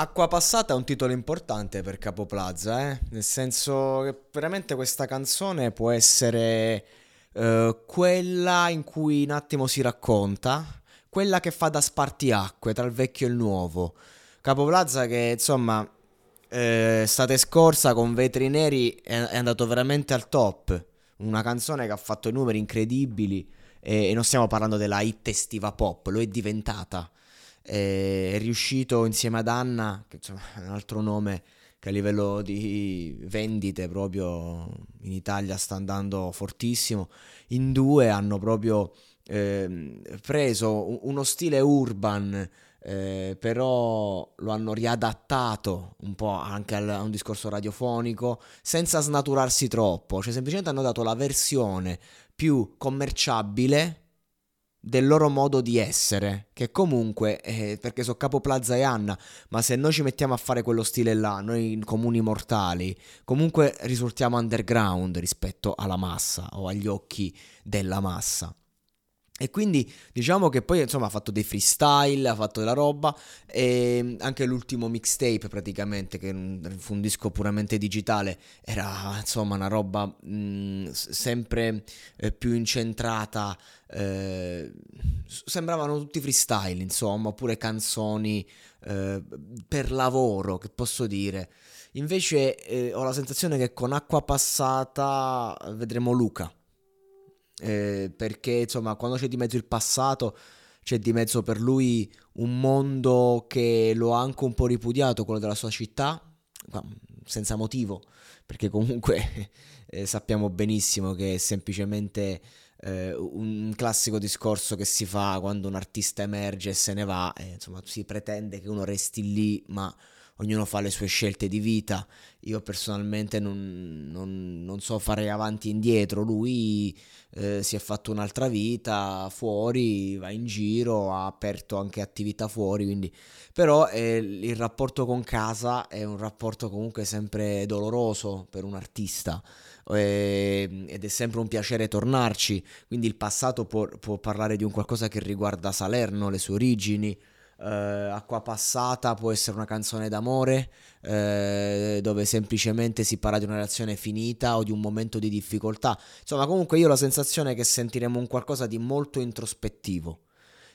Acqua Passata è un titolo importante per Capo Plaza, eh? nel senso che veramente questa canzone può essere eh, quella in cui un attimo si racconta, quella che fa da spartiacque tra il vecchio e il nuovo. Capo Plaza che insomma eh, estate scorsa con Vetri Neri è, è, andato veramente al top, una canzone che ha fatto numeri incredibili e, e non stiamo parlando della hit estiva pop, lo è diventata è riuscito insieme ad Anna, che insomma, è un altro nome che a livello di vendite proprio in Italia sta andando fortissimo, in due hanno proprio eh, preso uno stile urban, eh, però lo hanno riadattato un po' anche a un discorso radiofonico, senza snaturarsi troppo, cioè semplicemente hanno dato la versione più commerciabile del loro modo di essere, che comunque, eh, perché so Capo Plaza e Anna, ma se noi ci mettiamo a fare quello stile là, noi comuni mortali, comunque risultiamo underground rispetto alla massa o agli occhi della massa. E quindi diciamo che poi insomma ha fatto dei freestyle, ha fatto della roba e anche l'ultimo mixtape praticamente che fu un disco puramente digitale era insomma una roba mh, sempre eh, più incentrata, eh, sembravano tutti freestyle insomma oppure canzoni eh, per lavoro che posso dire. Invece eh, ho la sensazione che con Acqua Passata vedremo Luca eh, perché insomma quando c'è di mezzo il passato c'è di mezzo per lui un mondo che lo ha anche un po' ripudiato, quello della sua città, senza motivo, perché comunque eh, sappiamo benissimo che è semplicemente eh, un classico discorso che si fa quando un artista emerge e se ne va, e, insomma si pretende che uno resti lì, ma ognuno fa le sue scelte di vita. Io personalmente non, non, non so fare avanti e indietro. Lui eh, si è fatto un'altra vita fuori, va in giro, ha aperto anche attività fuori. Quindi... Però eh, il rapporto con casa è un rapporto comunque sempre doloroso per un artista. Eh, ed è sempre un piacere tornarci. Quindi il passato può, può parlare di un qualcosa che riguarda Salerno, le sue origini Uh, Acqua Passata può essere una canzone d'amore uh, dove semplicemente si parla di una relazione finita o di un momento di difficoltà. Insomma, comunque io ho la sensazione che sentiremo un qualcosa di molto introspettivo.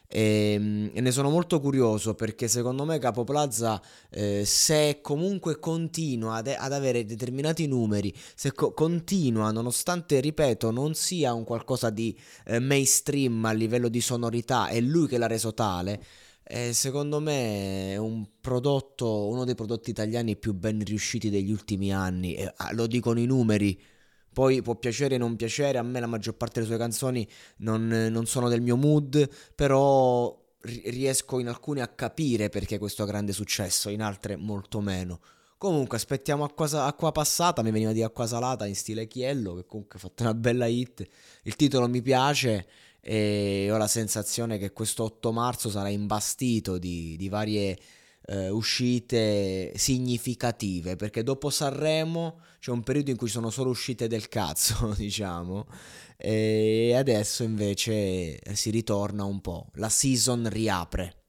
E, ehm, e ne sono molto curioso perché secondo me Capo Plaza, eh, se comunque continua ad, ad, avere determinati numeri, se co- continua, nonostante, ripeto, non sia un qualcosa di eh, mainstream a livello di sonorità, è lui che l'ha reso tale e secondo me è un prodotto, uno dei prodotti italiani più ben riusciti degli ultimi anni, e, ah, lo dicono i numeri. Poi può piacere o non piacere, a me la maggior parte delle sue canzoni non, non sono del mio mood, però riesco in alcune a capire perché questo grande successo, in altre molto meno. Comunque aspettiamo acqua, acqua, passata, mi veniva di acqua salata in stile Chiello, che comunque ha fatto una bella hit. Il titolo mi piace e ho la sensazione che questo 8 marzo sarà imbastito di, di varie eh, uscite significative perché dopo Sanremo c'è un periodo in cui sono solo uscite del cazzo diciamo e adesso invece si ritorna un po' la season riapre